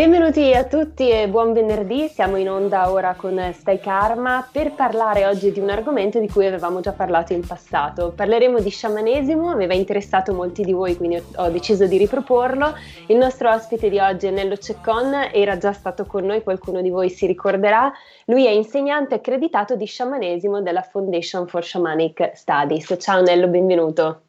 Benvenuti a tutti e buon venerdì, siamo in onda ora con Stai Karma per parlare oggi di un argomento di cui avevamo già parlato in passato. Parleremo di sciamanesimo, aveva interessato molti di voi quindi ho deciso di riproporlo. Il nostro ospite di oggi è Nello Ceccon, era già stato con noi, qualcuno di voi si ricorderà. Lui è insegnante accreditato di sciamanesimo della Foundation for Shamanic Studies. Ciao Nello, benvenuto.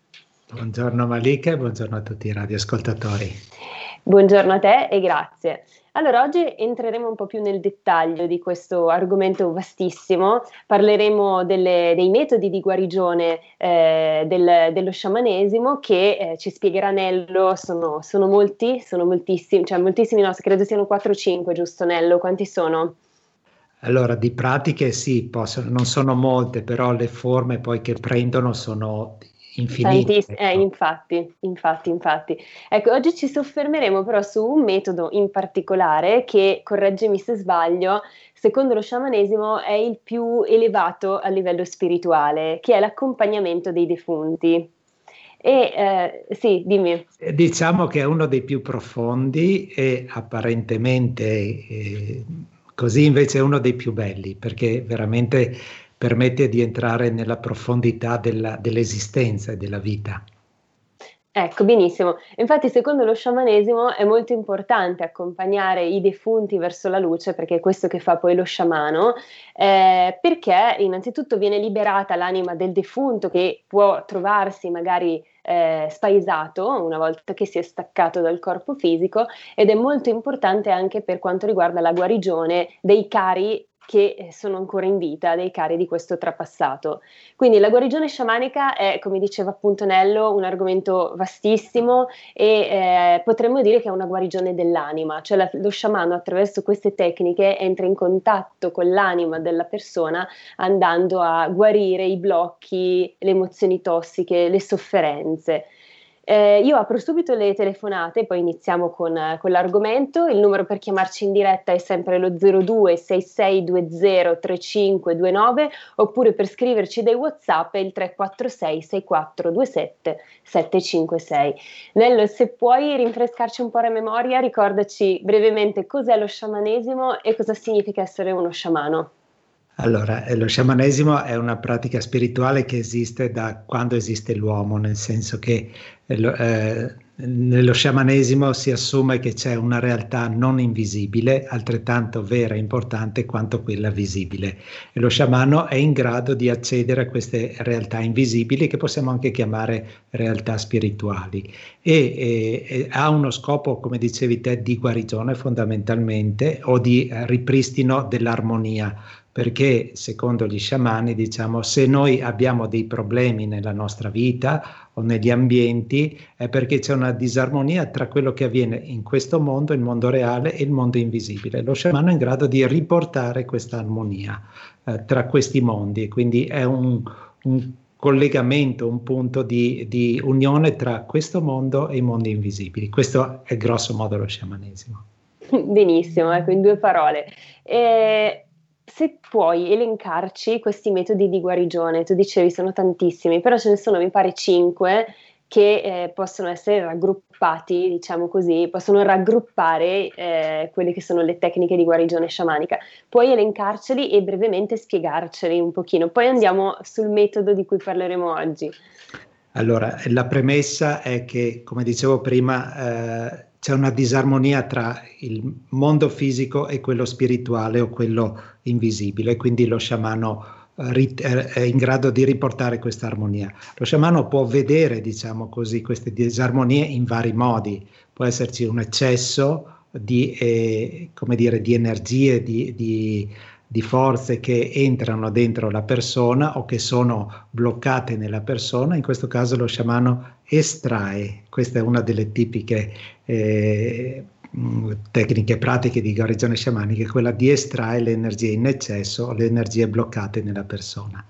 Buongiorno Malika e buongiorno a tutti i radioascoltatori. Buongiorno a te e grazie. Allora, oggi entreremo un po' più nel dettaglio di questo argomento vastissimo, parleremo delle, dei metodi di guarigione eh, del, dello sciamanesimo che eh, ci spiegherà Nello, sono, sono, molti, sono moltissimi, cioè moltissimi no, credo siano 4 o 5, giusto Nello? Quanti sono? Allora, di pratiche sì, possono, non sono molte, però le forme poi che prendono sono infinite. Eh, infatti, infatti, infatti. Ecco, oggi ci soffermeremo però su un metodo in particolare che, correggimi se sbaglio, secondo lo sciamanesimo è il più elevato a livello spirituale, che è l'accompagnamento dei defunti. E eh, sì, dimmi. Diciamo che è uno dei più profondi e apparentemente eh, così invece è uno dei più belli, perché veramente permette di entrare nella profondità della, dell'esistenza e della vita. Ecco, benissimo. Infatti, secondo lo sciamanesimo è molto importante accompagnare i defunti verso la luce, perché è questo che fa poi lo sciamano, eh, perché innanzitutto viene liberata l'anima del defunto che può trovarsi magari eh, spaesato una volta che si è staccato dal corpo fisico ed è molto importante anche per quanto riguarda la guarigione dei cari che eh, sono ancora in vita dei cari di questo trapassato. Quindi la guarigione sciamanica è, come diceva appunto Nello, un argomento vastissimo e eh, potremmo dire che è una guarigione dell'anima, cioè la, lo sciamano attraverso queste tecniche entra in contatto con l'anima della persona andando a guarire i blocchi, le emozioni tossiche, le sofferenze. Eh, io apro subito le telefonate, poi iniziamo con, con, l'argomento. Il numero per chiamarci in diretta è sempre lo 02 6620 3529 oppure per scriverci dei WhatsApp è il 346 6427 756. Nello, se puoi rinfrescarci un po' la memoria, ricordaci brevemente cos'è lo sciamanesimo e cosa significa essere uno sciamano. Allora, eh, lo sciamanesimo è una pratica spirituale che esiste da quando esiste l'uomo, nel senso che eh, eh, nello sciamanesimo si assume che c'è una realtà non invisibile, altrettanto vera e importante quanto quella visibile. E lo sciamano è in grado di accedere a queste realtà invisibili che possiamo anche chiamare realtà spirituali. E, e, e ha uno scopo, come dicevi te, di guarigione fondamentalmente o di ripristino dell'armonia perché secondo gli sciamani diciamo se noi abbiamo dei problemi nella nostra vita o negli ambienti è perché c'è una disarmonia tra quello che avviene in questo mondo, il mondo reale e il mondo invisibile. Lo sciamano è in grado di riportare questa armonia eh, tra questi mondi e quindi è un, un collegamento, un punto di, di, unione tra questo mondo e i mondi invisibili. Questo è grosso modo lo sciamanesimo. Benissimo, ecco in due parole. Eh, se puoi elencarci questi metodi di guarigione, tu dicevi sono tantissimi, però ce ne sono mi pare cinque che eh, possono essere raggruppati, diciamo così, possono raggruppare eh, quelle che sono le tecniche di guarigione sciamanica. Puoi elencarceli e brevemente spiegarceli un pochino, poi andiamo sul metodo di cui parleremo oggi. Allora, la premessa è che, come dicevo prima, eh, c'è una disarmonia tra il mondo fisico e quello spirituale o quello invisibile, quindi lo sciamano è in grado di riportare questa armonia. Lo sciamano può vedere, diciamo così, queste disarmonie in vari modi. Può esserci un eccesso di, eh, dire, di energie, di, di, di, forze che entrano dentro la persona o che sono bloccate nella persona. In questo caso lo sciamano estrae, questa è una delle tipiche eh, tecniche pratiche di guarigione sciamanica, quella di estrarre le energie in eccesso o le energie bloccate nella persona.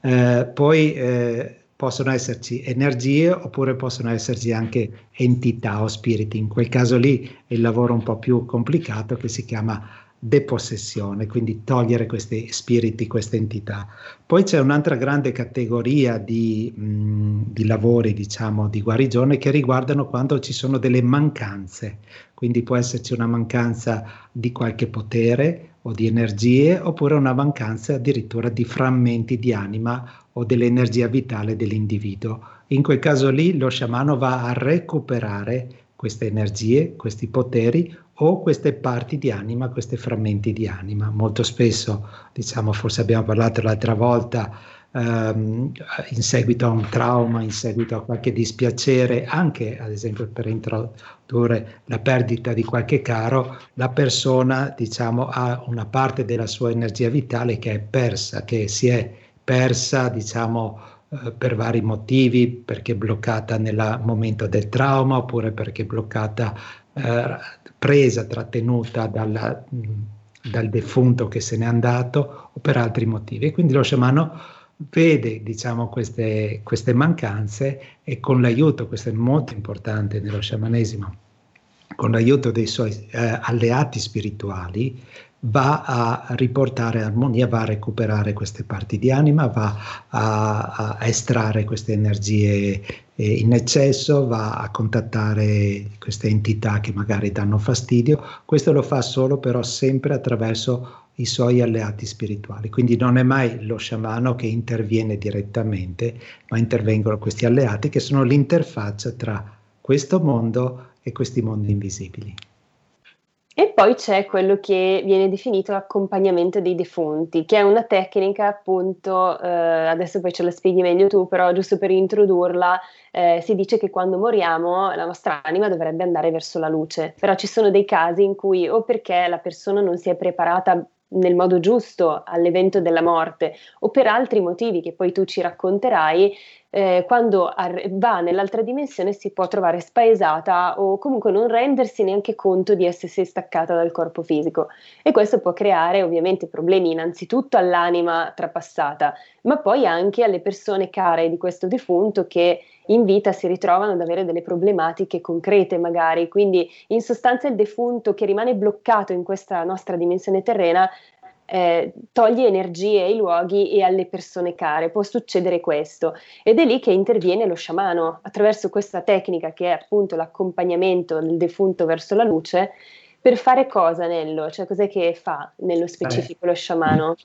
Eh, poi eh, possono esserci energie oppure possono esserci anche entità o spiriti. In quel caso lì è il lavoro un po' più complicato che si chiama depossessione, quindi togliere questi spiriti, queste entità. Poi c'è un'altra grande categoria di, mh, di, lavori, diciamo, di guarigione che riguardano quando ci sono delle mancanze, quindi può esserci una mancanza di qualche potere o di energie, oppure una mancanza addirittura di frammenti di anima o dell'energia vitale dell'individuo. In quel caso lì lo sciamano va a recuperare queste energie, questi poteri o queste parti di anima, questi frammenti di anima. Molto spesso, diciamo, forse abbiamo parlato l'altra volta, ehm, in seguito a un trauma, in seguito a qualche dispiacere, anche ad esempio per introdurre la perdita di qualche caro, la persona, diciamo, ha una parte della sua energia vitale che è persa, che si è persa, diciamo, eh, per vari motivi, perché bloccata nel momento del trauma oppure perché bloccata eh, presa, trattenuta dalla, dal defunto che se n'è andato o per altri motivi. E quindi lo sciamano vede diciamo, queste, queste mancanze e con l'aiuto, questo è molto importante nello sciamanesimo, con l'aiuto dei suoi eh, alleati spirituali, va a riportare armonia, va a recuperare queste parti di anima, va a, a estrarre queste energie eh, in eccesso, va a contattare queste entità che magari danno fastidio. Questo lo fa solo però sempre attraverso i suoi alleati spirituali. Quindi non è mai lo sciamano che interviene direttamente, ma intervengono questi alleati che sono l'interfaccia tra questo mondo e questi mondi invisibili. E poi c'è quello che viene definito accompagnamento dei defunti, che è una tecnica appunto, eh, adesso poi ce la spieghi meglio tu, però giusto per introdurla, eh, si dice che quando moriamo la nostra anima dovrebbe andare verso la luce, però ci sono dei casi in cui o perché la persona non si è preparata nel modo giusto all'evento della morte o per altri motivi che poi tu ci racconterai, eh, quando ar- va nell'altra dimensione si può trovare spaesata o comunque non rendersi neanche conto di essersi staccata dal corpo fisico. E questo può creare ovviamente problemi innanzitutto all'anima trapassata, ma poi anche alle persone care di questo defunto che in vita si ritrovano ad avere delle problematiche concrete magari, quindi in sostanza il defunto che rimane bloccato in questa nostra dimensione terrena eh, toglie energie ai luoghi e alle persone care, può succedere questo ed è lì che interviene lo sciamano attraverso questa tecnica che è appunto l'accompagnamento del defunto verso la luce per fare cosa Nello? Cioè cos'è che fa nello specifico eh. lo sciamano?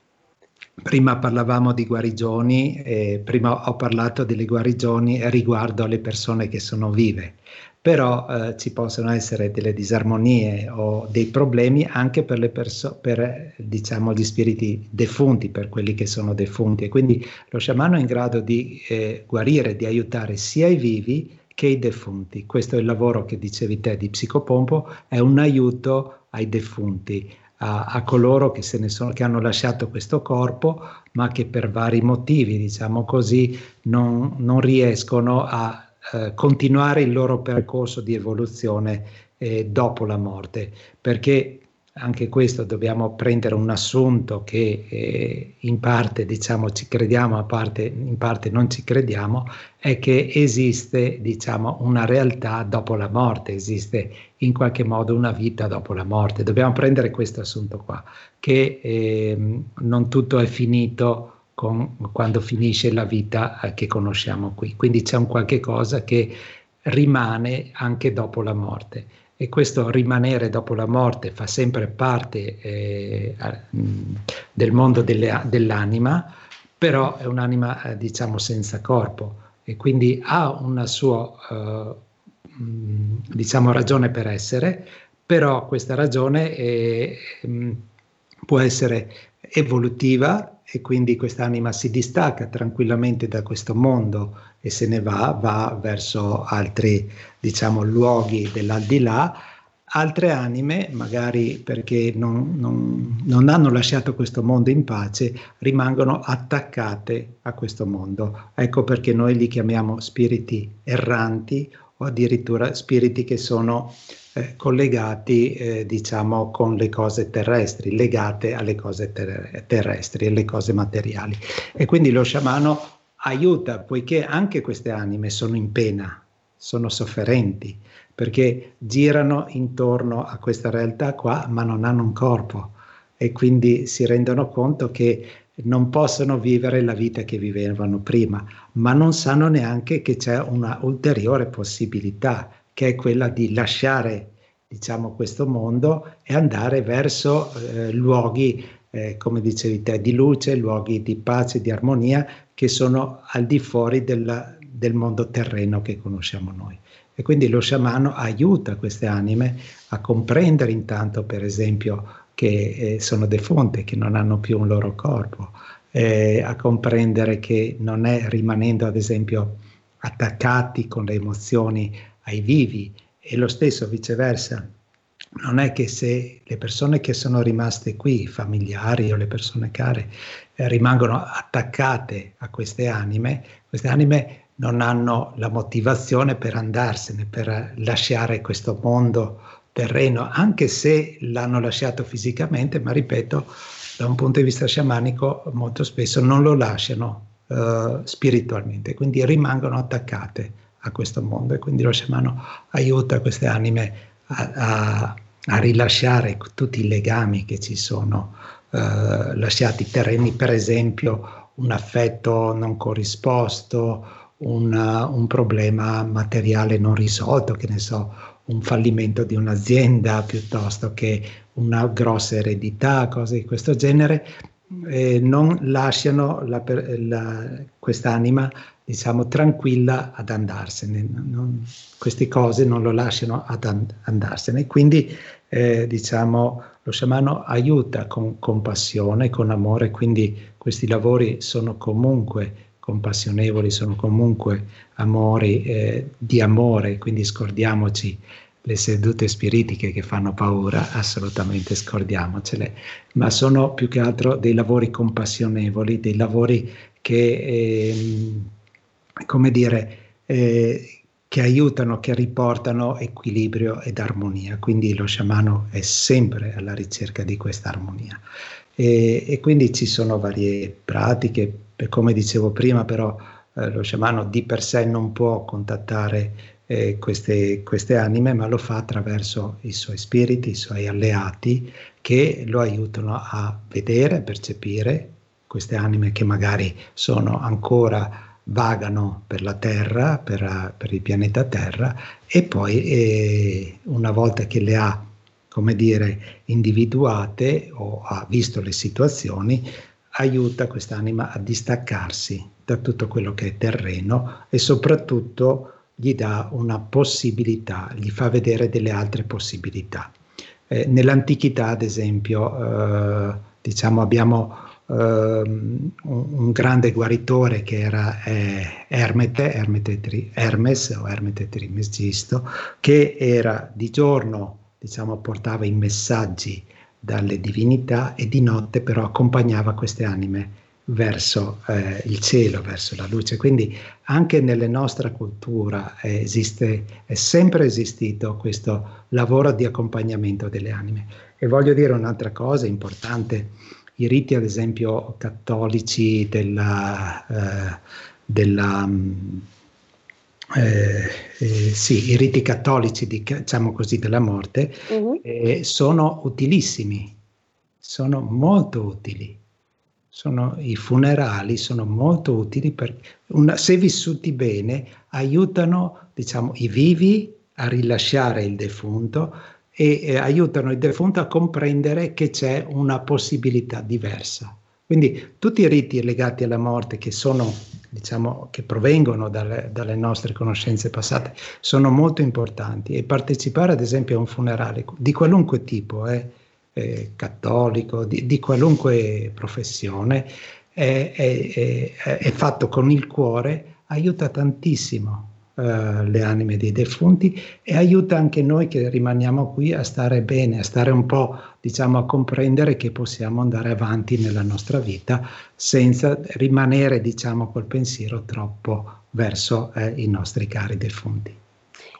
Prima parlavamo di guarigioni, eh, prima ho parlato delle guarigioni riguardo alle persone che sono vive, però eh, ci possono essere delle disarmonie o dei problemi anche per, perso- per diciamo, gli spiriti defunti, per quelli che sono defunti. E quindi lo sciamano è in grado di eh, guarire, di aiutare sia i vivi che i defunti. Questo è il lavoro che dicevi te di psicopompo, è un aiuto ai defunti a, a coloro che, sono, che, hanno lasciato questo corpo, ma che per vari motivi, diciamo così, non, non riescono a eh, continuare il loro percorso di evoluzione eh, dopo la morte, perché anche questo dobbiamo prendere un assunto che eh, in parte diciamo ci crediamo, a parte, in parte non ci crediamo, è che esiste diciamo una realtà dopo la morte, esiste in qualche modo una vita dopo la morte. Dobbiamo prendere questo assunto qua, che eh, non tutto è finito con, quando finisce la vita eh, che conosciamo qui, quindi c'è un qualche cosa che rimane anche dopo la morte. E questo rimanere dopo la morte fa sempre parte eh, del mondo delle, dell'anima, però è un'anima eh, diciamo senza corpo. E quindi ha una sua eh, diciamo ragione per essere, però questa ragione è, può essere evolutiva e quindi quest'anima si distacca tranquillamente da questo mondo e se ne va, va verso altri, diciamo, luoghi dell'aldilà. Altre anime, magari perché non, non, non, hanno lasciato questo mondo in pace, rimangono attaccate a questo mondo. Ecco perché noi li chiamiamo spiriti erranti o addirittura spiriti che sono eh, collegati, eh, diciamo, con le cose terrestri, legate alle cose ter- terrestri, alle cose materiali. E quindi lo sciamano aiuta, poiché anche queste anime sono in pena, sono sofferenti, perché girano intorno a questa realtà qua, ma non hanno un corpo e quindi si rendono conto che non possono vivere la vita che vivevano prima, ma non sanno neanche che c'è una ulteriore possibilità, che è quella di lasciare diciamo, questo mondo e andare verso eh, luoghi, eh, come dicevi te, di luce, luoghi di pace, di armonia, che sono al di fuori del, del mondo terreno che conosciamo noi. E quindi lo sciamano aiuta queste anime a comprendere intanto, per esempio, che eh, sono defunte, che non hanno più un loro corpo, eh, a comprendere che non è rimanendo, ad esempio, attaccati con le emozioni ai vivi e lo stesso viceversa. Non è che se le persone che sono rimaste qui, familiari o le persone care, eh, rimangono attaccate a queste anime, queste anime non hanno la motivazione per andarsene, per lasciare questo mondo terreno, anche se l'hanno lasciato fisicamente, ma ripeto, da un punto di vista sciamanico molto spesso non lo lasciano uh, spiritualmente, quindi rimangono attaccate a questo mondo e quindi lo sciamano aiuta queste anime a, a, a rilasciare tutti i legami che ci sono uh, lasciati terreni, per esempio un affetto non corrisposto, una, un problema materiale non risolto, che ne so, un fallimento di un'azienda piuttosto che una grossa eredità, cose di questo genere, eh, non lasciano la, la, quest'anima diciamo tranquilla ad andarsene, non, queste cose non lo lasciano ad andarsene, quindi eh, diciamo lo sciamano aiuta con compassione, con amore, quindi questi lavori sono comunque compassionevoli, sono comunque amori eh, di amore, quindi scordiamoci le sedute spiritiche che fanno paura, assolutamente scordiamocele, ma sono più che altro dei lavori compassionevoli, dei lavori che, eh, come dire, eh, che aiutano, che riportano equilibrio ed armonia. Quindi lo sciamano è sempre alla ricerca di questa armonia. E, e quindi ci sono varie pratiche, come dicevo prima, però eh, lo sciamano di per sé non può contattare eh, queste, queste anime, ma lo fa attraverso i suoi spiriti, i suoi alleati, che lo aiutano a vedere, a percepire queste anime che magari sono ancora vagano per la Terra, per, per il pianeta Terra, e poi eh, una volta che le ha, come dire, individuate o ha visto le situazioni, aiuta quest'anima a distaccarsi da tutto quello che è terreno e soprattutto gli dà una possibilità, gli fa vedere delle altre possibilità. Eh, nell'antichità, ad esempio, eh, diciamo abbiamo un, un, grande guaritore che era eh, Ermete, Ermete tri, Hermes o Ermete Trismegisto, che era di giorno, diciamo, portava i messaggi dalle divinità e di notte però accompagnava queste anime verso eh, il cielo, verso la luce. Quindi anche nella nostra cultura esiste, è sempre esistito questo lavoro di accompagnamento delle anime. E voglio dire un'altra cosa importante, i riti ad esempio cattolici della, eh, della eh, eh, sì, i riti cattolici, diciamo così, della morte, uh-huh. eh, sono utilissimi, sono molto utili. Sono, I funerali sono molto utili perché, una, se vissuti bene, aiutano diciamo, i vivi a rilasciare il defunto e eh, aiutano il defunto a comprendere che c'è una possibilità diversa. Quindi tutti i riti legati alla morte che sono diciamo, che provengono dalle, dalle, nostre conoscenze passate sono molto importanti e partecipare ad esempio a un funerale di qualunque tipo, eh, eh, cattolico, di, di, qualunque professione, è, è, è, è fatto con il cuore, aiuta tantissimo Uh, le anime dei defunti e aiuta anche noi che rimaniamo qui a stare bene, a stare un po', diciamo, a comprendere che possiamo andare avanti nella nostra vita senza rimanere, diciamo, col pensiero troppo verso eh, i nostri cari defunti.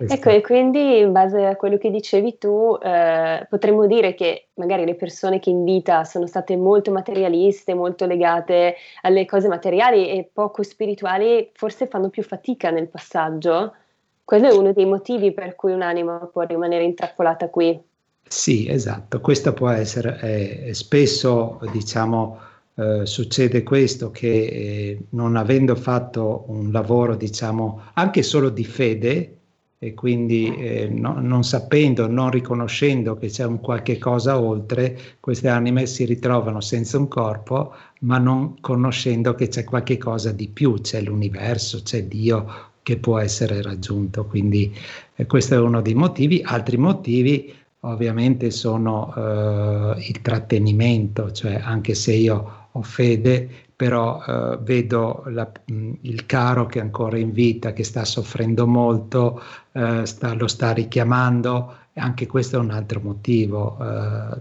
Questo. Ecco, e quindi in base a quello che dicevi tu, eh, potremmo dire che magari le persone che in vita sono state molto materialiste, molto legate alle cose materiali e poco spirituali, forse fanno più fatica nel passaggio. Quello è uno dei motivi per cui un'anima può rimanere intrappolata qui. Sì, esatto. Questo può essere eh, spesso, diciamo, eh, succede questo che eh, non avendo fatto un lavoro, diciamo, anche solo di fede, e quindi eh, no, non sapendo, non riconoscendo che c'è un qualche cosa oltre, queste anime si ritrovano senza un corpo, ma non conoscendo che c'è qualche cosa di più, c'è l'universo, c'è Dio che può essere raggiunto. Quindi eh, questo è uno dei motivi. Altri motivi ovviamente sono eh, il trattenimento, cioè anche se io ho fede, però eh, vedo la, mh, il caro che è ancora in vita, che sta soffrendo molto, eh, sta, lo sta richiamando e anche questo è un altro motivo eh,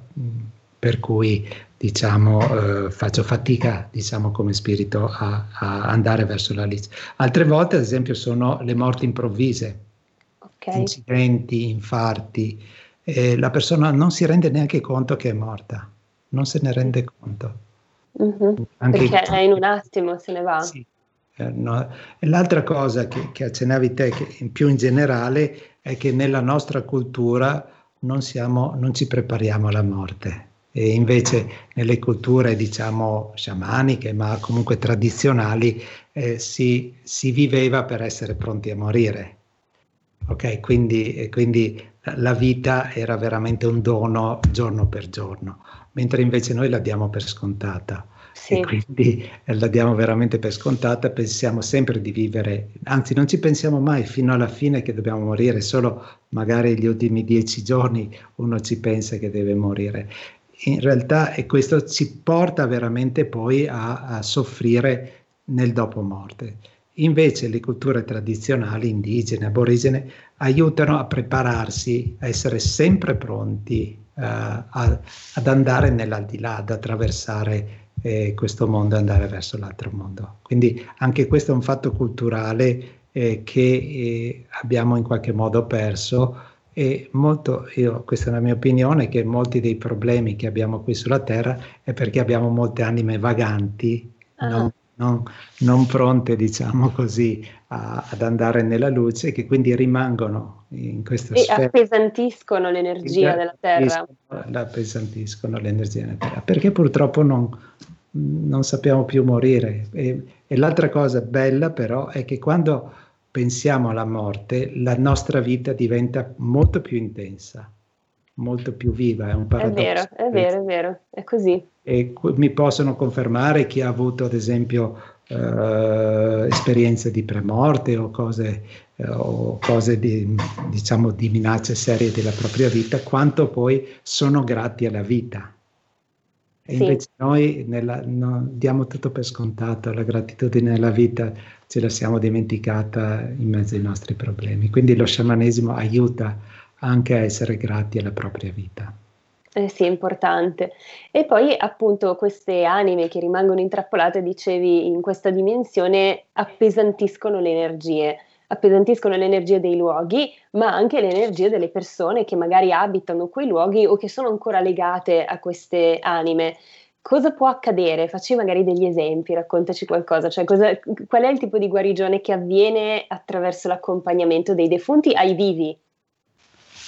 per cui diciamo, eh, faccio fatica diciamo, come spirito a, a, andare verso la luce. Altre volte, ad esempio, sono le morti improvvise, okay. incidenti, infarti, la persona non si rende neanche conto che è morta, non se ne rende conto. Mm-hmm. Perché in un attimo se ne va. Sì. Eh, no. L'altra cosa che, che, accennavi te, che in più in generale, è che nella nostra cultura non, siamo, non ci prepariamo alla morte. E invece nelle culture, diciamo, sciamaniche, ma comunque tradizionali, eh, si, si, viveva per essere pronti a morire. Ok, quindi, quindi la vita era veramente un dono giorno per giorno mentre invece noi la diamo per scontata. Sì. E quindi eh, la diamo veramente per scontata, pensiamo sempre di vivere, anzi non ci pensiamo mai fino alla fine che dobbiamo morire, solo magari gli ultimi dieci giorni uno ci pensa che deve morire. In realtà e questo ci porta veramente poi a, a soffrire nel dopo morte. Invece le culture tradizionali, indigene, aborigene, aiutano a prepararsi, a essere sempre pronti eh, a, ad andare nell'aldilà, ad attraversare eh, questo mondo e andare verso l'altro mondo. Quindi anche questo è un fatto culturale eh, che eh, abbiamo in qualche modo perso e molto, io, questa è la mia opinione, che molti dei problemi che abbiamo qui sulla Terra è perché abbiamo molte anime vaganti, ah. non, non, non, pronte, diciamo così, a, ad andare nella luce, che quindi rimangono in questa e sfera. appesantiscono l'energia della Terra. Appesantiscono l'energia della Terra, perché purtroppo non, non sappiamo più morire. E, e l'altra cosa bella però è che quando pensiamo alla morte, la nostra vita diventa molto più intensa, molto più viva, è un paradosso. È vero, è vero, è vero, è così. E mi possono confermare chi ha avuto ad esempio eh, esperienze di premorte o cose, eh, o cose di, diciamo, di minacce serie della propria vita, quanto poi sono grati alla vita. E sì. invece noi nella, no, diamo tutto per scontato, la gratitudine alla vita ce la siamo dimenticata in mezzo ai nostri problemi. Quindi lo sciamanesimo aiuta anche a essere grati alla propria vita. Eh sì, importante. E poi appunto queste anime che rimangono intrappolate, dicevi, in questa dimensione appesantiscono le energie, appesantiscono le energie dei luoghi, ma anche le energie delle persone che magari abitano quei luoghi o che sono ancora legate a queste anime. Cosa può accadere? Facci magari degli esempi, raccontaci qualcosa, cioè cosa, qual è il tipo di guarigione che avviene attraverso l'accompagnamento dei defunti ai vivi?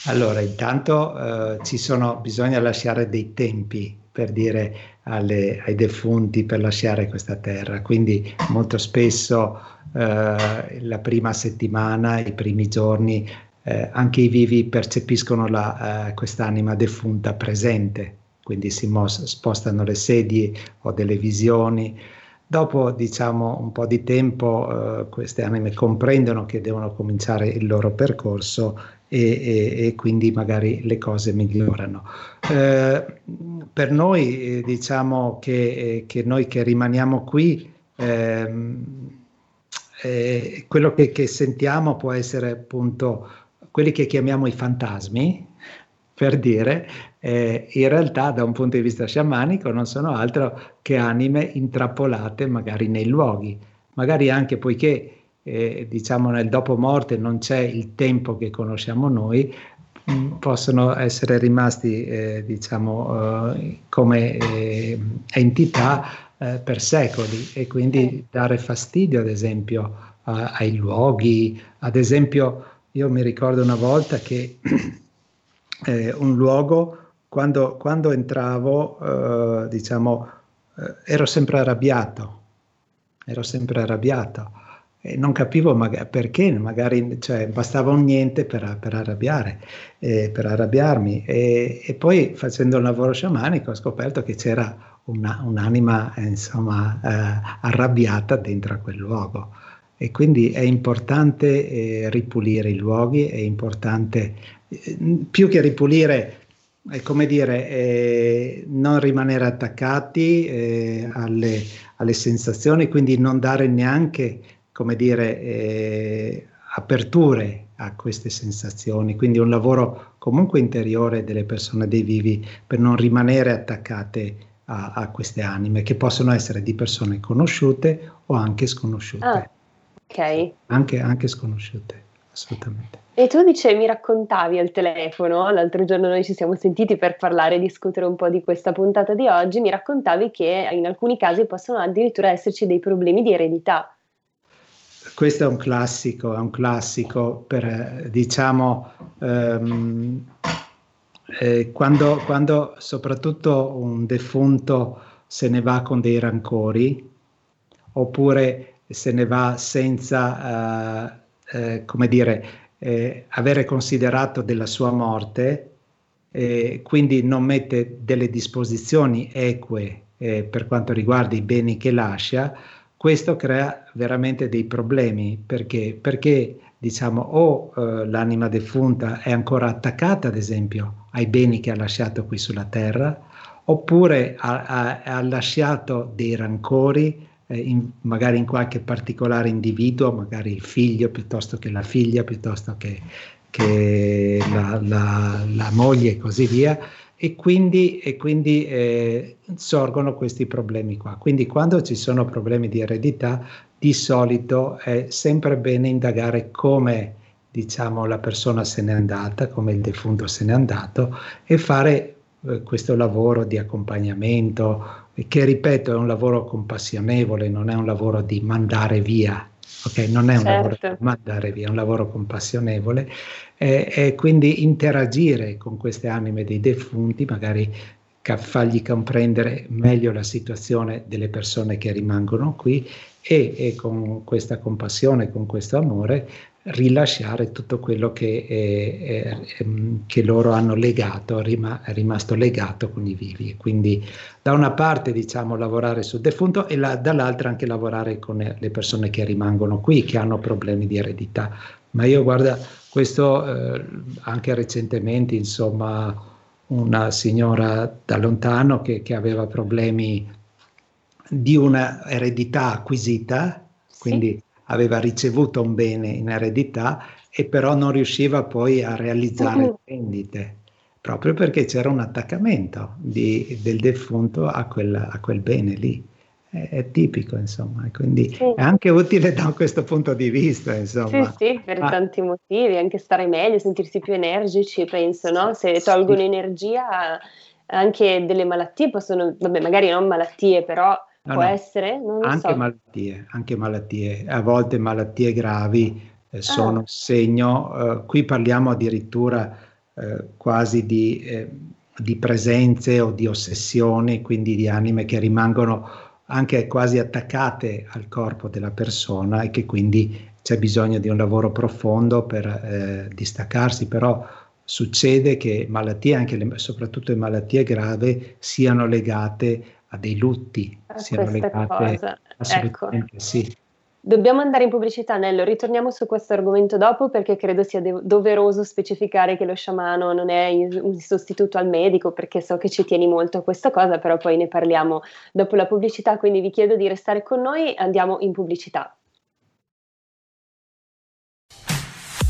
Allora, intanto eh, sono, bisogna lasciare dei tempi per dire alle, ai defunti per lasciare questa terra, quindi molto spesso eh, la prima settimana, i primi giorni, eh, anche i vivi percepiscono la, eh, quest'anima defunta presente, quindi si mos- spostano le sedie o delle visioni. Dopo diciamo un po' di tempo eh, queste anime comprendono che devono cominciare il loro percorso e, e, e, quindi magari le cose migliorano. Eh, per noi eh, diciamo che, eh, che, noi che rimaniamo qui, ehm, eh, quello che, che, sentiamo può essere appunto quelli che chiamiamo i fantasmi, per dire, eh, in realtà da un punto di vista sciamanico non sono altro che anime intrappolate magari nei luoghi, magari anche poiché eh, diciamo nel dopo morte non c'è il tempo che conosciamo noi, mm, possono essere rimasti eh, diciamo eh, come eh, entità eh, per secoli e quindi dare fastidio ad esempio ai luoghi, ad esempio io mi ricordo una volta che eh, un luogo quando, quando entravo diciamo ero sempre arrabbiato, ero sempre arrabbiato e non capivo mag- perché, magari cioè, bastava un niente per, per arrabbiare, eh, per arrabbiarmi. E, e, poi facendo un lavoro sciamanico ho scoperto che c'era una, un'anima insomma, eh, arrabbiata dentro a quel luogo. E quindi è importante eh, ripulire i luoghi, è importante, eh, più che ripulire, è come dire, eh, non rimanere attaccati eh, alle, alle sensazioni, quindi non dare neanche come dire, eh, aperture a queste sensazioni, quindi un lavoro comunque interiore delle persone, dei vivi, per non rimanere attaccate a, a queste anime, che possono essere di persone conosciute o anche sconosciute. Ah, ok. Anche, anche sconosciute, assolutamente. E tu dicevi, mi raccontavi al telefono, l'altro giorno noi ci siamo sentiti per parlare e discutere un po' di questa puntata di oggi, mi raccontavi che in alcuni casi possono addirittura esserci dei problemi di eredità questo è un classico, è un classico per, diciamo, ehm, eh, quando, quando, soprattutto un defunto se ne va con dei rancori, oppure se ne va senza, eh, eh, come dire, eh, avere considerato della sua morte, quindi non mette delle disposizioni eque eh, per quanto riguarda i beni che lascia, questo crea veramente dei problemi perché, perché diciamo, o eh, l'anima defunta è ancora attaccata, ad esempio, ai beni che ha lasciato qui sulla terra, oppure ha, ha, ha lasciato dei rancori, eh, in, magari in qualche particolare individuo, magari il figlio piuttosto che la figlia, piuttosto che, che la, la, la moglie e così via, e quindi, e quindi eh, sorgono questi problemi qua. Quindi quando ci sono problemi di eredità, di solito è sempre bene indagare come diciamo, la persona se n'è andata, come il defunto se n'è andato e fare eh, questo lavoro di accompagnamento, che ripeto è un lavoro compassionevole, non è un lavoro di mandare via, ok? Non è un certo. lavoro di mandare via, è un lavoro compassionevole e, e quindi interagire con queste anime dei defunti, magari fargli comprendere meglio la situazione delle persone che rimangono qui e, e, con questa compassione, con questo amore, rilasciare tutto quello che, è, è, che loro hanno legato, è rimasto legato con i vivi. Quindi da una parte diciamo lavorare sul defunto e la, dall'altra anche lavorare con le persone che rimangono qui, che hanno problemi di eredità. Ma io guarda, questo eh, anche recentemente, insomma, una signora da lontano che, che aveva problemi di una eredità acquisita, quindi sì. aveva ricevuto un bene in eredità e però non riusciva poi a realizzare uh-huh. vendite, proprio perché c'era un attaccamento di, del defunto a quel, a quel bene lì è, è tipico, insomma, quindi sì. è anche utile da questo punto di vista, insomma. Sì, sì, per ah. tanti motivi, anche stare meglio, sentirsi più energici, penso, no? Se tolgono sì. energia, anche delle malattie possono, vabbè, magari non malattie, però no, può no. essere, anche so. malattie, anche malattie, a volte malattie gravi eh, sono ah. segno, eh, qui parliamo addirittura eh, quasi di, eh, di presenze o di ossessioni, quindi di anime che rimangono anche quasi attaccate al corpo della persona e che quindi c'è bisogno di un lavoro profondo per eh, distaccarsi, però succede che malattie, anche le, soprattutto le malattie gravi, siano legate a dei lutti, a siano legate cosa. assolutamente ecco. sì. Dobbiamo andare in pubblicità, Nello. Ritorniamo su questo argomento dopo perché credo sia de- doveroso specificare che lo sciamano non è un sostituto al medico perché so che ci tieni molto a questa cosa, però poi ne parliamo dopo la pubblicità, quindi vi chiedo di restare con noi, andiamo in pubblicità.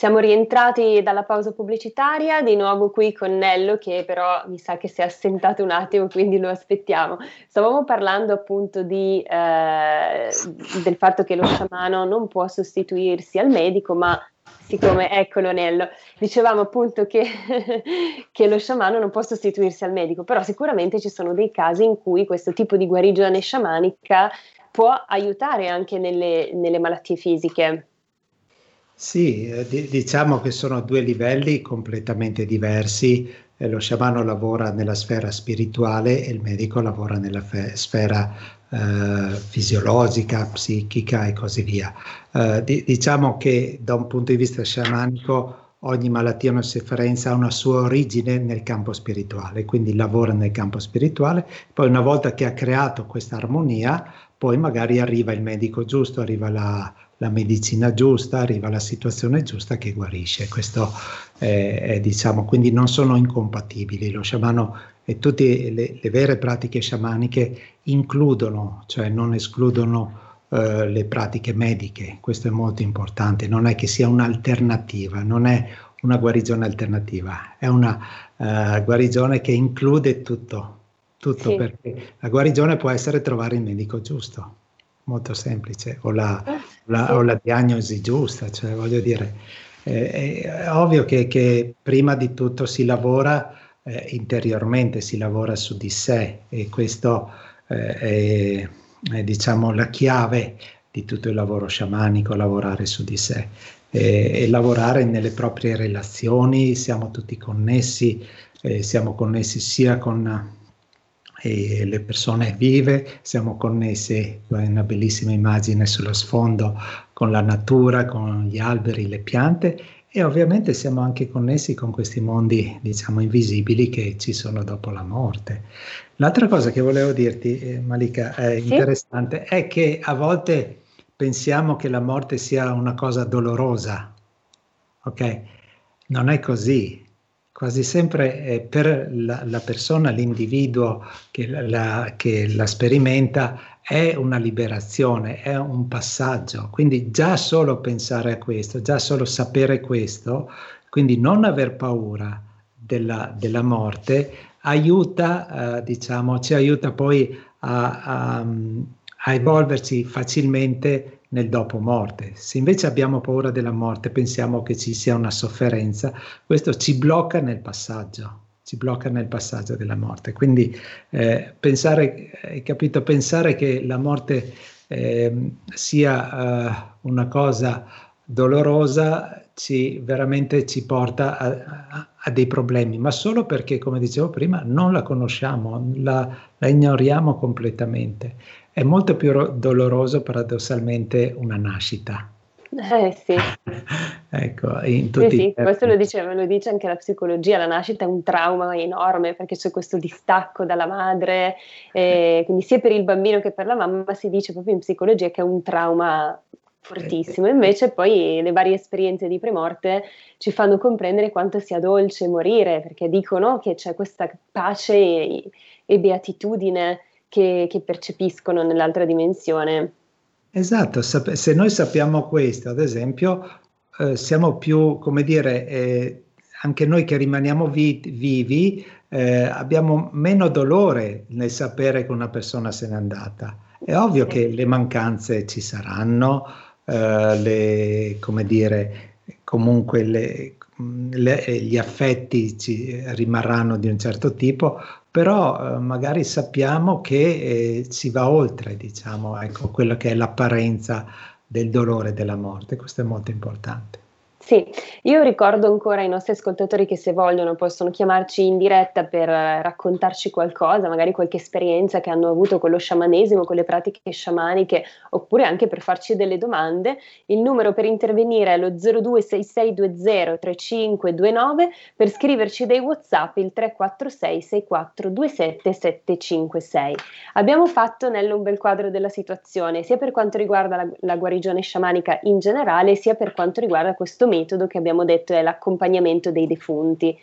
Siamo rientrati dalla pausa pubblicitaria, di nuovo qui con Nello che però mi sa che si è assentato un attimo, quindi lo aspettiamo. Stavamo parlando appunto di, eh, del fatto che lo sciamano non può sostituirsi al medico, ma siccome, eccolo Nello, dicevamo appunto che, che lo sciamano non può sostituirsi al medico, però sicuramente ci sono dei casi in cui questo tipo di guarigione sciamanica può aiutare anche nelle, nelle malattie fisiche. Sì, eh, diciamo che sono due livelli completamente diversi. Eh, lo sciamano lavora nella sfera spirituale e il medico lavora nella fe- sfera eh, fisiologica, psichica e così via. Eh, di- diciamo che da un punto di vista sciamanico ogni malattia, ogni sofferenza ha una sua origine nel campo spirituale, quindi lavora nel campo spirituale, poi una volta che ha creato questa armonia, poi magari arriva il medico giusto, arriva la la medicina giusta, arriva alla situazione giusta che guarisce. Questo è, è diciamo, quindi non sono incompatibili. Lo sciamano e tutte le, le vere pratiche sciamaniche includono, cioè non escludono Uh, le pratiche mediche, questo è molto importante, non è che sia un'alternativa, non è una guarigione alternativa, è una uh, guarigione che include tutto, tutto sì. perché la guarigione può essere trovare il medico giusto molto semplice, o la, ah, la, sì. o la diagnosi giusta, cioè voglio dire, eh, è ovvio che, che, prima di tutto si lavora eh, interiormente, si lavora su di sé e questo eh, è, è, diciamo la chiave di tutto il lavoro sciamanico, lavorare su di sé e, e lavorare nelle proprie relazioni, siamo tutti connessi, eh, siamo connessi sia con e le persone vive, siamo connessi, una bellissima immagine sullo sfondo con la natura, con gli alberi, le piante e ovviamente siamo anche connessi con questi mondi, diciamo, invisibili che ci sono dopo la morte. L'altra cosa che volevo dirti, eh, Malika, è sì? interessante, è che a volte pensiamo che la morte sia una cosa dolorosa, ok? Non è così, quasi sempre eh, per la, la, persona, l'individuo che la, che la sperimenta è una liberazione, è un passaggio. Quindi già solo pensare a questo, già solo sapere questo, quindi non aver paura della, della morte, aiuta, eh, diciamo, ci aiuta poi a, a, a evolverci facilmente nel dopo morte. Se invece abbiamo paura della morte, pensiamo che ci sia una sofferenza, questo ci blocca nel passaggio, ci blocca nel passaggio della morte. Quindi eh, pensare, hai capito, pensare che la morte eh, sia uh, una cosa dolorosa ci, veramente ci porta a, a, a, dei problemi, ma solo perché, come dicevo prima, non la conosciamo, la, la ignoriamo completamente è molto più ro- doloroso paradossalmente una nascita. Eh sì. ecco, in tutti sì, sì questo lo dice, lo dice, anche la psicologia, la nascita è un trauma enorme perché c'è questo distacco dalla madre, eh, quindi sia per il bambino che per la mamma si dice proprio in psicologia che è un trauma fortissimo. Invece poi le varie esperienze di premorte ci fanno comprendere quanto sia dolce morire, perché dicono che c'è questa pace e, e beatitudine che, che, percepiscono nell'altra dimensione. Esatto, se noi sappiamo questo, ad esempio, eh, siamo più, come dire, eh, anche noi che rimaniamo vi- vivi, eh, abbiamo meno dolore nel sapere che una persona se n'è andata. È ovvio che le mancanze ci saranno, eh, le, come dire, comunque le, le, gli affetti ci rimarranno di un certo tipo, però eh, magari sappiamo che eh, si va oltre, diciamo, ecco, quello che è l'apparenza del dolore della morte, questo è molto importante. Sì, io ricordo ancora ai nostri ascoltatori che se vogliono possono chiamarci in diretta per eh, raccontarci qualcosa, magari qualche esperienza che hanno avuto con lo sciamanesimo, con le pratiche sciamaniche, oppure anche per farci delle domande. Il numero per intervenire è lo 0266203529, per scriverci dei WhatsApp il 346 6427 756. Abbiamo fatto Nello un bel quadro della situazione, sia per quanto riguarda la, la guarigione sciamanica in generale, sia per quanto riguarda questo metodo che abbiamo detto è l'accompagnamento dei defunti.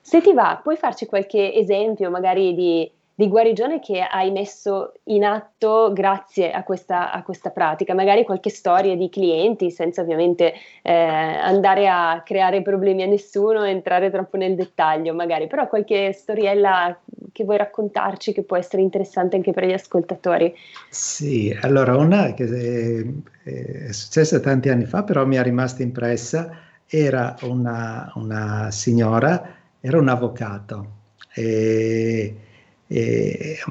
Se ti va, puoi farci qualche esempio magari di, di guarigione che hai messo in atto grazie a questa, a questa, pratica, magari qualche storia di clienti, senza ovviamente eh, andare a creare problemi a nessuno, entrare troppo nel dettaglio, magari, però qualche storiella che vuoi raccontarci che può essere interessante anche per gli ascoltatori. Sì, allora una che è, è successa tanti anni fa, però mi è rimasta impressa, era una, una signora, era un avvocato. E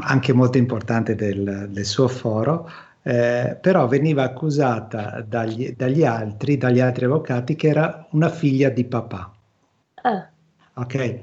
anche molto importante del, del suo foro, eh, però veniva accusata dagli, dagli, altri, dagli altri avvocati che era una figlia di papà. Ah. Ok,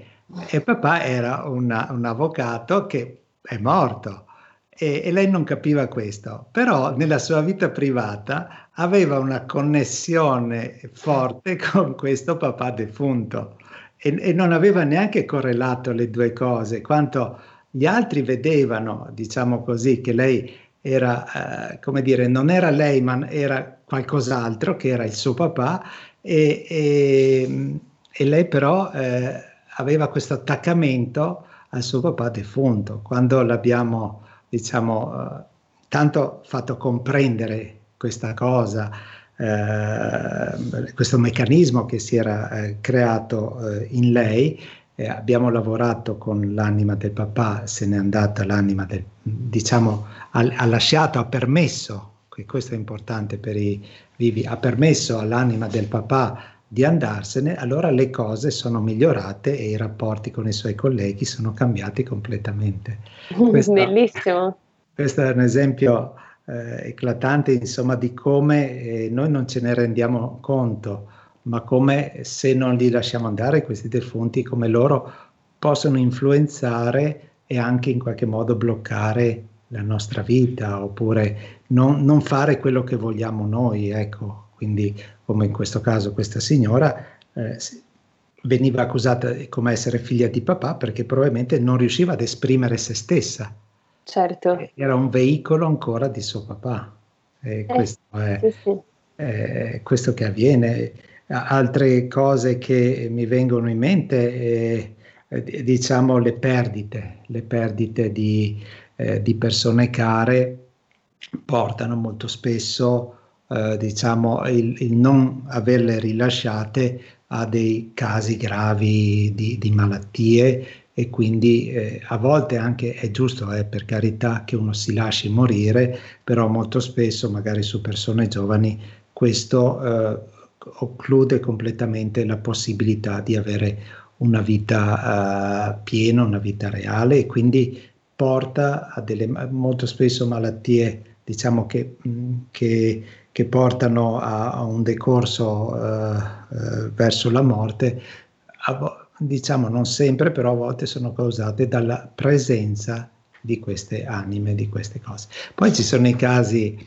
e papà era una, un avvocato che è morto e, e, lei non capiva questo, però nella sua vita privata aveva una connessione forte con questo papà defunto e, e non aveva neanche correlato le due cose, quanto gli altri vedevano, diciamo così, che lei era, eh, come dire, non era lei, ma era qualcos'altro, che era il suo papà, e, e, e lei però eh, aveva questo attaccamento al suo papà defunto. Quando l'abbiamo, diciamo, eh, tanto fatto comprendere questa cosa, eh, questo meccanismo che si era eh, creato eh, in lei, abbiamo lavorato con l'anima del papà, se n'è andata l'anima del, diciamo, ha, ha lasciato, ha permesso, che questo è importante per i vivi, ha permesso all'anima del papà di andarsene, allora le cose sono migliorate e i rapporti con i suoi colleghi sono cambiati completamente. Questo, Bellissimo. Questo è un esempio eh, eclatante, insomma, di come eh, noi non ce ne rendiamo conto, ma come se non li lasciamo andare questi defunti, come loro possono influenzare e anche in qualche modo bloccare la nostra vita oppure non, non fare quello che vogliamo noi, ecco. Quindi come in questo caso questa signora, eh, veniva accusata come essere figlia di papà perché probabilmente non riusciva ad esprimere se stessa. Certo. Era un veicolo ancora di suo papà. E eh, questo, è, sì, sì. è, questo che avviene. Altre cose che mi vengono in mente, eh, diciamo, le perdite, le perdite di, eh, di persone care portano molto spesso eh, diciamo, il, il, non averle rilasciate a dei casi gravi di, di malattie e quindi eh, a volte anche è giusto, eh, per carità, che uno si lasci morire, però molto spesso, magari su persone giovani, questo eh, occlude completamente la possibilità di avere una vita uh, piena, una vita reale e quindi porta a delle molto spesso malattie diciamo che, che che portano a, a un decorso eh, verso la morte, a, diciamo non sempre, però a volte sono causate dalla presenza di queste anime, di queste cose. Poi ci sono i casi,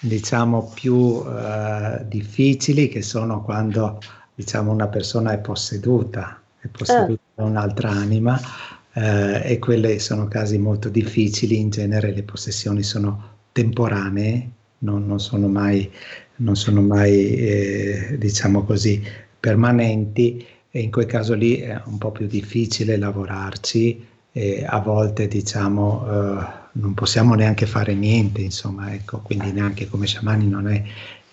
diciamo, più eh, difficili, che sono quando, diciamo, una persona è posseduta, è posseduta ah. da un'altra anima, eh, e quelle sono casi molto difficili, in genere le possessioni sono temporanee, non, non sono mai, non sono mai eh, diciamo così, permanenti e in quel caso lì è un po' più difficile lavorarci e a volte diciamo eh, non possiamo neanche fare niente, insomma, ecco, quindi neanche come sciamani non è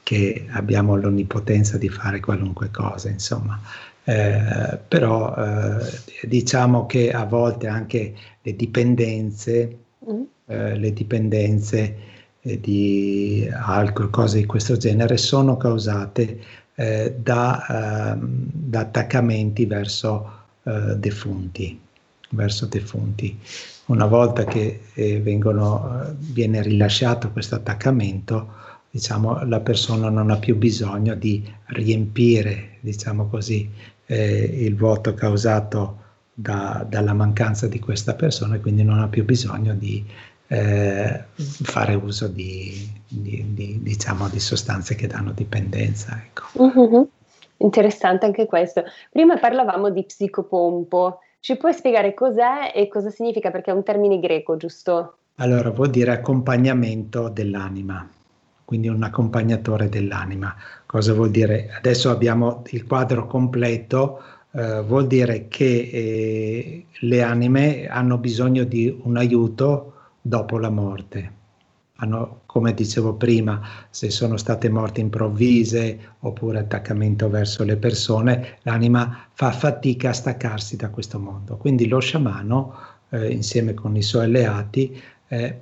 che abbiamo l'onnipotenza di fare qualunque cosa, insomma. Eh, però eh, diciamo che a volte anche le dipendenze, mm. eh, le dipendenze eh, di alcol, cose di questo genere, sono causate eh, da, ehm, da, attaccamenti verso eh, defunti, verso defunti. Una volta che vengono, viene rilasciato questo attaccamento, diciamo, la persona non ha più bisogno di riempire, diciamo così, eh, il vuoto causato da, dalla mancanza di questa persona e quindi non ha più bisogno di eh, fare uso di, di, di, diciamo, di, sostanze che danno dipendenza. Ecco. Mm-hmm. Interessante anche questo. Prima parlavamo di psicopompo. Ci puoi spiegare cos'è e cosa significa? Perché è un termine greco, giusto? Allora, vuol dire accompagnamento dell'anima quindi un accompagnatore dell'anima. Cosa vuol dire? Adesso abbiamo il quadro completo, eh, vuol dire che eh, le anime hanno bisogno di un aiuto dopo la morte. Hanno, come dicevo prima, se sono state morte improvvise oppure attaccamento verso le persone, l'anima fa fatica a staccarsi da questo mondo. Quindi lo sciamano, eh, insieme con i suoi alleati, eh,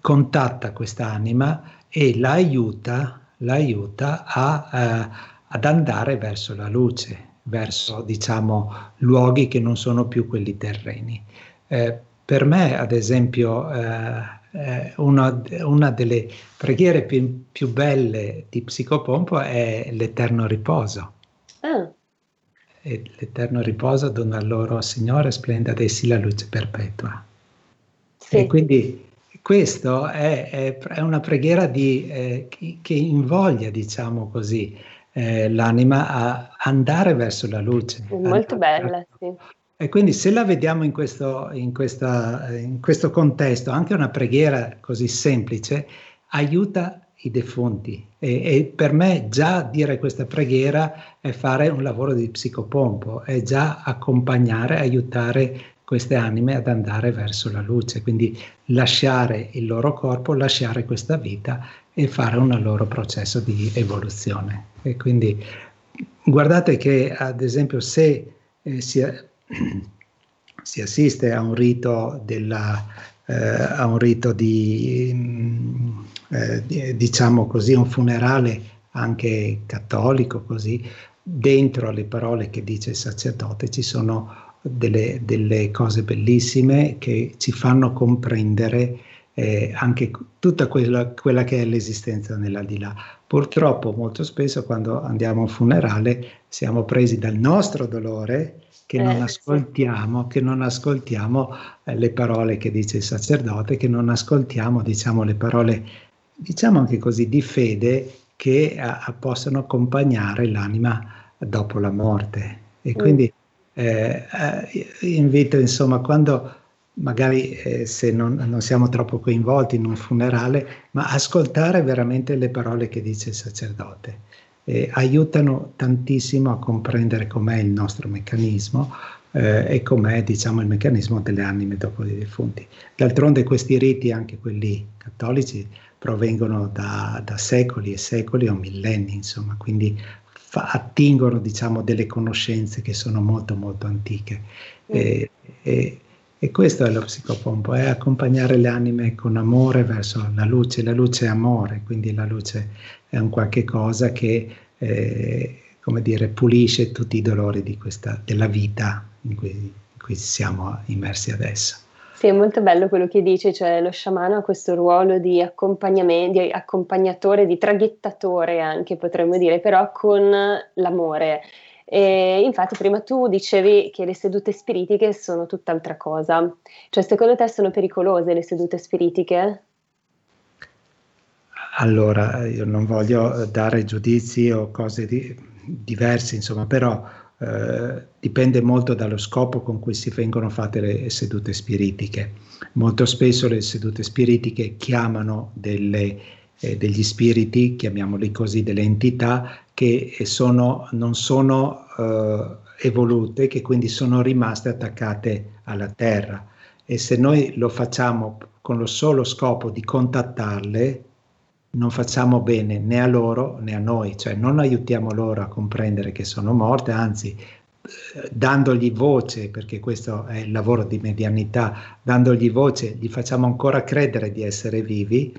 contatta questa anima e la aiuta, la aiuta a, eh, ad andare verso la luce, verso diciamo luoghi che non sono più quelli terreni. Eh, per me, ad esempio, eh, una, una, delle preghiere più, più, belle di Psicopompo è l'eterno riposo. Ah. E l'eterno riposo dona loro, Signore, splenda ad essi la luce perpetua. Sì. E quindi questo è, è, è una preghiera di, eh, che invoglia, diciamo così, eh, l'anima a andare verso la luce. Molto bella, sì. E quindi se la vediamo in questo, in, questa, in questo contesto, anche una preghiera così semplice aiuta i defunti e, e, per me già dire questa preghiera è fare un lavoro di psicopompo, è già accompagnare, aiutare queste anime ad andare verso la luce, quindi lasciare il loro corpo, lasciare questa vita e fare un loro processo di evoluzione. E quindi guardate che ad esempio se eh, si, si, assiste a un rito, della, eh, a un rito di, mm, eh, diciamo così, un funerale anche cattolico così, dentro le parole che dice il sacerdote ci sono delle, delle cose bellissime che ci fanno comprendere eh, anche tutta quella, quella, che è l'esistenza nell'aldilà. Purtroppo molto spesso quando andiamo a un funerale siamo presi dal nostro dolore che non eh, ascoltiamo, che non ascoltiamo eh, le parole che dice il sacerdote, che non ascoltiamo diciamo le parole diciamo anche così di fede che a, possono accompagnare l'anima dopo la morte. E mm. quindi eh, eh, invito insomma quando magari eh, se non, non, siamo troppo coinvolti in un funerale, ma ascoltare veramente le parole che dice il sacerdote. Eh, aiutano tantissimo a comprendere com'è il nostro meccanismo eh, e com'è diciamo, il meccanismo delle anime dopo i defunti. D'altronde questi riti, anche quelli cattolici, provengono da, da secoli e secoli o millenni, insomma, quindi fa, attingono diciamo, delle conoscenze che sono molto molto antiche. Mm. E, e, e, questo è lo psicopompo, è accompagnare le anime con amore verso la luce. La luce è amore, quindi la luce è un qualche cosa che eh, come dire, pulisce tutti i dolori questa, della vita in cui, in cui siamo immersi adesso. Sì, è molto bello quello che dici, cioè lo sciamano ha questo ruolo di di accompagnatore, di traghettatore anche potremmo dire, però con l'amore. E infatti prima tu dicevi che le sedute spiritiche sono tutt'altra cosa, cioè secondo te sono pericolose le sedute spiritiche? Allora, io non voglio dare giudizi o cose di, diverse, insomma, però eh, dipende molto dallo scopo con cui si vengono fatte le sedute spiritiche. Molto spesso le sedute spiritiche chiamano delle, eh, degli spiriti, chiamiamoli così, delle entità che sono, non sono eh, evolute, che quindi sono rimaste attaccate alla Terra. E se noi lo facciamo con lo solo scopo di contattarle, non facciamo bene né a loro né a noi, cioè non aiutiamo loro a comprendere che sono morte, anzi eh, dandogli voce, perché questo è il lavoro di medianità, dandogli voce gli facciamo ancora credere di essere vivi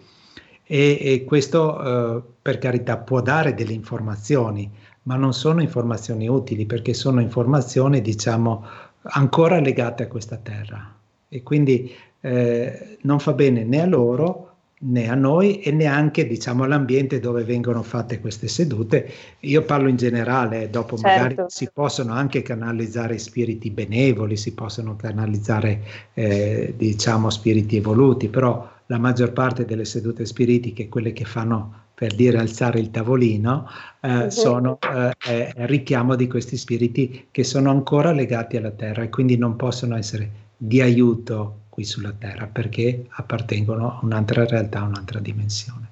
e, e questo eh, per carità può dare delle informazioni, ma non sono informazioni utili perché sono informazioni diciamo ancora legate a questa terra e quindi eh, non fa bene né a loro né a noi e neanche diciamo all'ambiente dove vengono fatte queste sedute. Io parlo in generale, dopo certo. magari si possono anche canalizzare spiriti benevoli, si possono canalizzare eh, diciamo spiriti evoluti, però la maggior parte delle sedute spiritiche, quelle che fanno per dire alzare il tavolino, eh, uh-huh. sono eh, richiamo di questi spiriti che sono ancora legati alla terra e quindi non possono essere di aiuto qui sulla Terra perché appartengono a un'altra realtà, a un'altra dimensione.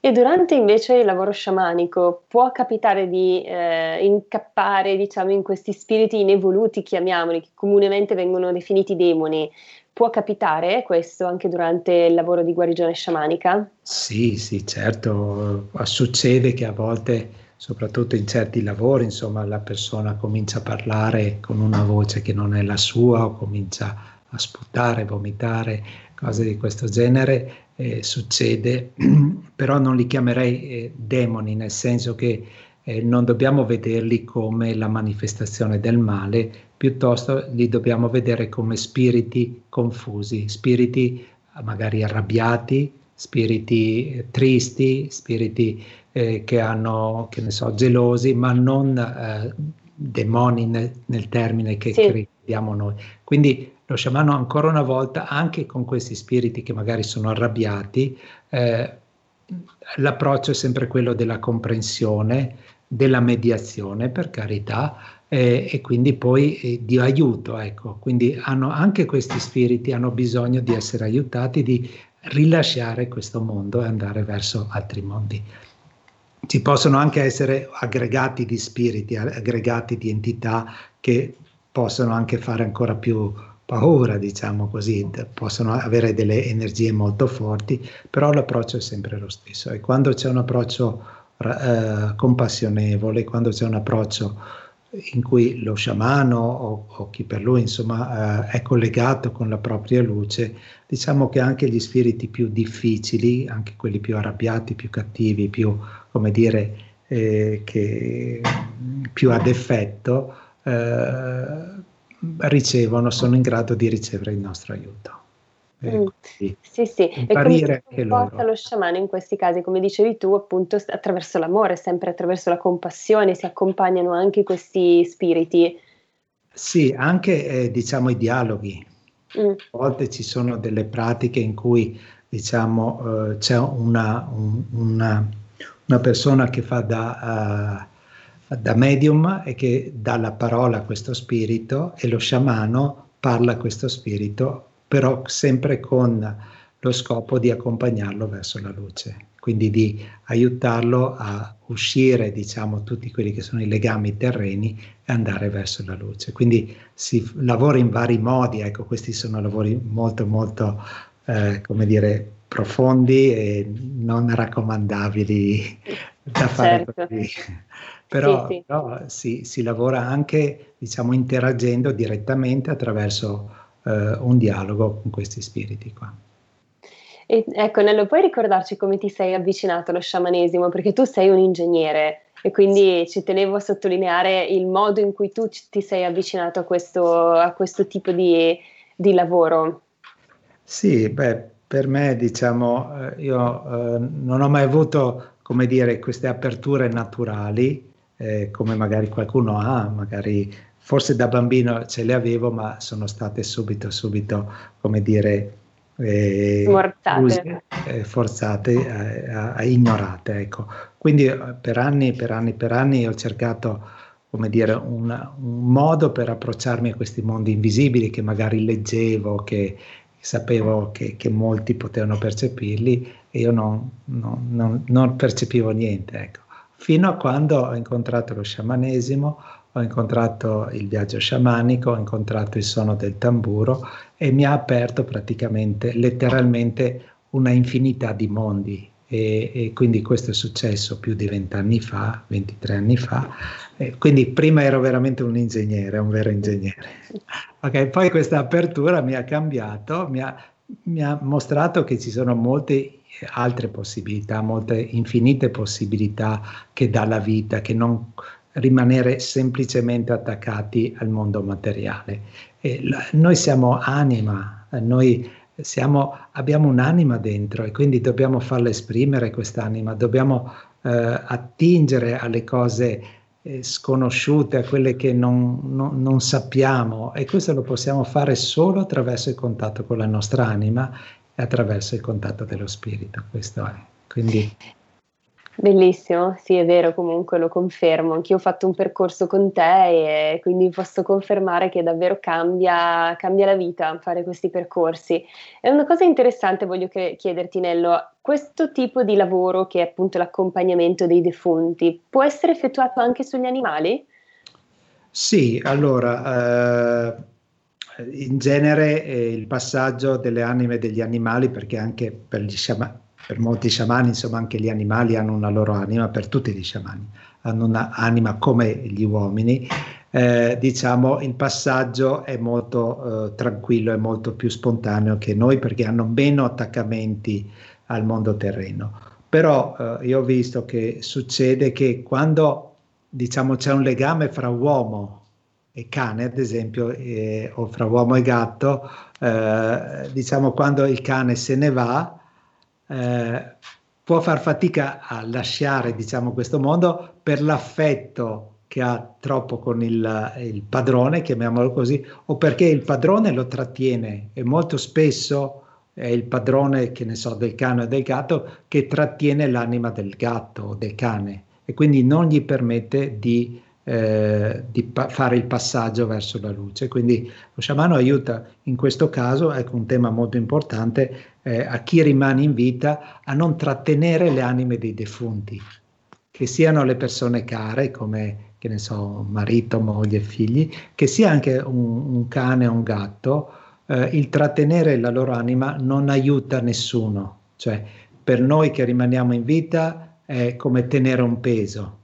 E durante invece il lavoro sciamanico può capitare di eh, incappare, diciamo, in questi spiriti inevoluti, chiamiamoli, che comunemente vengono definiti demoni. Può capitare questo anche durante il lavoro di guarigione sciamanica? Sì, sì, certo. Succede che a volte, soprattutto in certi lavori, insomma, la persona comincia a parlare con una voce che non è la sua o comincia a sputare, vomitare, cose di questo genere, eh, succede, però non li chiamerei eh, demoni, nel senso che eh, non dobbiamo vederli come la manifestazione del male, piuttosto li dobbiamo vedere come spiriti confusi, spiriti magari arrabbiati, spiriti eh, tristi, spiriti eh, che hanno, che ne so, gelosi, ma non eh, demoni nel, nel, termine che sì. crediamo noi. Quindi lo sciamano ancora una volta, anche con questi spiriti che magari sono arrabbiati, eh, l'approccio è sempre quello della comprensione, della mediazione, per carità, eh, e quindi poi eh, di aiuto. Ecco. Quindi hanno, anche questi spiriti hanno bisogno di essere aiutati, di rilasciare questo mondo e andare verso altri mondi. Ci possono anche essere aggregati di spiriti, aggregati di entità che possono anche fare ancora più paura, diciamo così, possono avere delle energie molto forti, però l'approccio è sempre lo stesso e quando c'è un approccio eh, compassionevole, quando c'è un approccio in cui lo sciamano o, o chi per lui insomma eh, è collegato con la propria luce, diciamo che anche gli spiriti più difficili, anche quelli più arrabbiati, più cattivi, più come dire eh, che più ad effetto, eh, ricevono, sono in grado di ricevere il nostro aiuto. Mm. Sì, sì. E come si porta lo sciamano in questi casi, come dicevi tu, appunto attraverso l'amore, sempre attraverso la compassione, si accompagnano anche questi spiriti. Sì, anche eh, diciamo i dialoghi. Mm. A volte ci sono delle pratiche in cui diciamo eh, c'è una, un, una, una, persona che fa da, uh, da medium e che dà la parola a questo spirito e lo sciamano parla a questo spirito, però sempre con lo scopo di accompagnarlo verso la luce, quindi di aiutarlo a uscire, diciamo, tutti quelli che sono i legami terreni e andare verso la luce. Quindi si lavora in vari modi, ecco, questi sono lavori molto, molto, eh, come dire, profondi e non raccomandabili da fare certo. così però, sì, sì. però si, si, lavora anche diciamo, interagendo direttamente attraverso eh, un dialogo con questi spiriti qua. E, ecco Nello, puoi ricordarci come ti sei avvicinato allo sciamanesimo? Perché tu sei un ingegnere e quindi ci tenevo a sottolineare il modo in cui tu ti sei avvicinato a questo, a questo tipo di, di lavoro. Sì, beh, per me diciamo, eh, io eh, non ho mai avuto, come dire, queste aperture naturali, eh, come magari qualcuno ha, magari forse da bambino ce le avevo, ma sono state subito, subito, come dire, eh, forzate, eh, forzate a, ignorate. Ecco. Quindi eh, per anni, per anni, per anni ho cercato, come dire, una, un modo per approcciarmi a questi mondi invisibili che magari leggevo, che sapevo che, che molti potevano percepirli e io non, non, non, non percepivo niente, ecco. Fino a quando ho incontrato lo sciamanesimo, ho incontrato il viaggio sciamanico, ho incontrato il suono del tamburo e mi ha aperto praticamente, letteralmente, una infinità di mondi. E, e quindi questo è successo più di vent'anni fa, 23 anni fa. E quindi prima ero veramente un ingegnere, un vero ingegnere. Ok, poi questa apertura mi ha cambiato, mi ha, mi ha mostrato che ci sono molte altre possibilità, molte infinite possibilità che dà la vita, che non rimanere semplicemente attaccati al mondo materiale. La, noi siamo anima, noi siamo, abbiamo un'anima dentro e quindi dobbiamo farla esprimere quest'anima, dobbiamo eh, attingere alle cose eh, sconosciute, a quelle che non, non, non sappiamo e questo lo possiamo fare solo attraverso il contatto con la nostra anima e attraverso il contatto dello spirito. Questo è. Quindi Bellissimo, sì è vero, comunque lo confermo, anch'io ho fatto un percorso con te e quindi posso confermare che davvero cambia, cambia la vita fare questi percorsi. È una cosa interessante, voglio che, chiederti Nello, questo tipo di lavoro che è appunto l'accompagnamento dei defunti può essere effettuato anche sugli animali? Sì, allora... Eh in genere eh, il passaggio delle anime degli animali, perché anche per gli sciamani, per molti sciamani, insomma, anche gli animali hanno una loro anima, per tutti gli sciamani hanno un'anima come gli uomini. Eh, diciamo il passaggio è molto eh, tranquillo, è molto più spontaneo che noi perché hanno meno attaccamenti al mondo terreno. Però eh, io ho visto che succede che quando diciamo c'è un legame fra uomo e cane, ad esempio, eh, o fra uomo e gatto, eh, diciamo quando il cane se ne va, eh, può far fatica a lasciare diciamo, questo mondo per l'affetto che ha troppo con il, il, padrone, chiamiamolo così, o perché il padrone lo trattiene e molto spesso è il padrone, che ne so, del cane o del gatto che trattiene l'anima del gatto o del cane e quindi non gli permette di eh, di pa- fare il passaggio verso la luce. Quindi lo sciamano aiuta in questo caso, ecco un tema molto importante, eh, a chi rimane in vita a non trattenere le anime dei defunti, che siano le persone care come che ne so, marito, moglie, figli, che sia anche un, un cane o un gatto, eh, il trattenere la loro anima non aiuta nessuno. Cioè, per noi che rimaniamo in vita è come tenere un peso,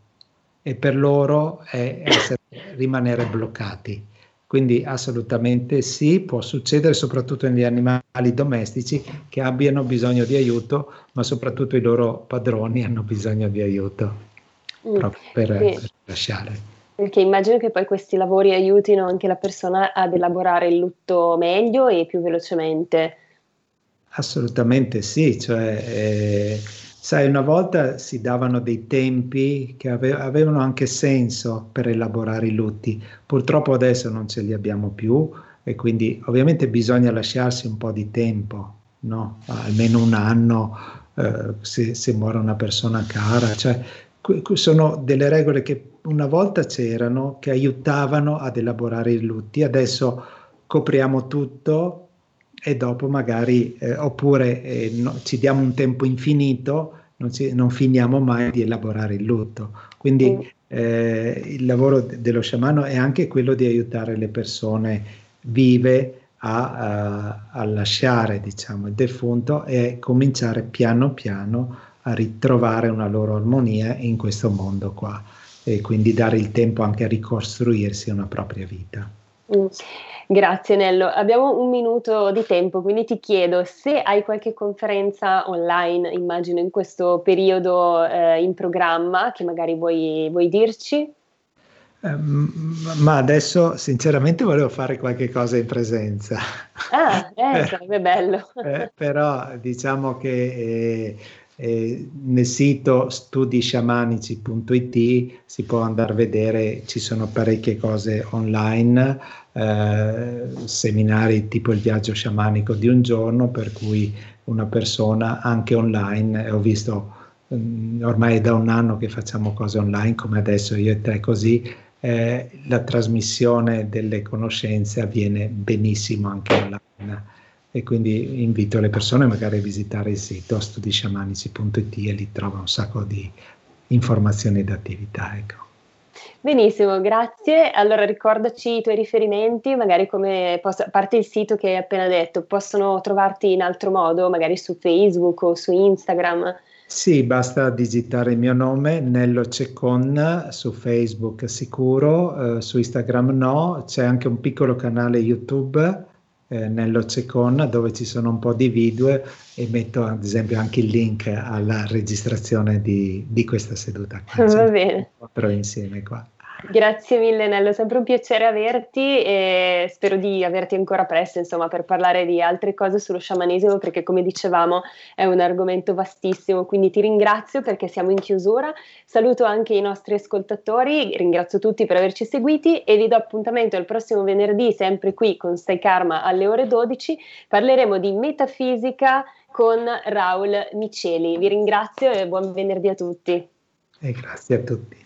e per loro è essere, rimanere bloccati. Quindi assolutamente sì, può succedere soprattutto negli animali domestici che abbiano bisogno di aiuto, ma soprattutto i loro padroni hanno bisogno di aiuto mm. proprio per, sì. per lasciare. Perché immagino che poi questi lavori aiutino anche la persona ad elaborare il lutto meglio e più velocemente. Assolutamente sì, cioè eh, Sai, una volta si davano dei tempi che ave- avevano anche senso per elaborare i lutti, purtroppo adesso non ce li abbiamo più e quindi ovviamente bisogna lasciarsi un po' di tempo, no? almeno un anno eh, se, se, muore una persona cara. Cioè, sono delle regole che una volta c'erano che aiutavano ad elaborare i lutti, adesso copriamo tutto e dopo magari, eh, oppure eh, no, ci diamo un tempo infinito, non, ci, non, finiamo mai di elaborare il lutto. Quindi mm. eh, il lavoro de- dello sciamano è anche quello di aiutare le persone vive a, a, a lasciare diciamo, il defunto e cominciare piano piano a ritrovare una loro armonia in questo mondo qua e quindi dare il tempo anche a ricostruirsi una propria vita. Mm. Grazie Nello, abbiamo un minuto di tempo, quindi ti chiedo se hai qualche conferenza online, immagino in questo periodo eh, in programma, che magari vuoi, vuoi dirci. Eh, ma adesso sinceramente volevo fare qualche cosa in presenza. Ah, eh, sarebbe bello. eh, però diciamo che eh, eh, nel sito studisciamanici.it si può andare a vedere, ci sono parecchie cose online eh, seminari tipo il viaggio sciamanico di un giorno per cui una persona anche online, ho visto mh, mm, ormai da un anno che facciamo cose online come adesso io e te così, eh, la trasmissione delle conoscenze avviene benissimo anche online e quindi invito le persone magari a visitare il sito studisciamanici.it e lì trovano un sacco di informazioni ed attività. Ecco. Benissimo, grazie. Allora ricordaci i tuoi riferimenti, magari come posso, a parte il sito che hai appena detto, possono trovarti in altro modo, magari su Facebook o su Instagram. Sì, basta digitare il mio nome, Nello Cecon, su Facebook sicuro, eh, su Instagram no, c'è anche un piccolo canale YouTube, eh, Nello Cecon, dove ci sono un po' di video e metto ad esempio anche il link alla registrazione di, di questa seduta. Qua, Va bene. Però insieme qua. Grazie mille Nello, è sempre un piacere averti e spero di averti ancora presto insomma, per parlare di altre cose sullo sciamanesimo perché come dicevamo è un argomento vastissimo, quindi ti ringrazio perché siamo in chiusura, saluto anche i nostri ascoltatori, ringrazio tutti per averci seguiti e vi do appuntamento il prossimo venerdì sempre qui con Stai Karma alle ore 12, parleremo di metafisica con Raul Miceli. Vi ringrazio e buon venerdì a tutti. E grazie a tutti.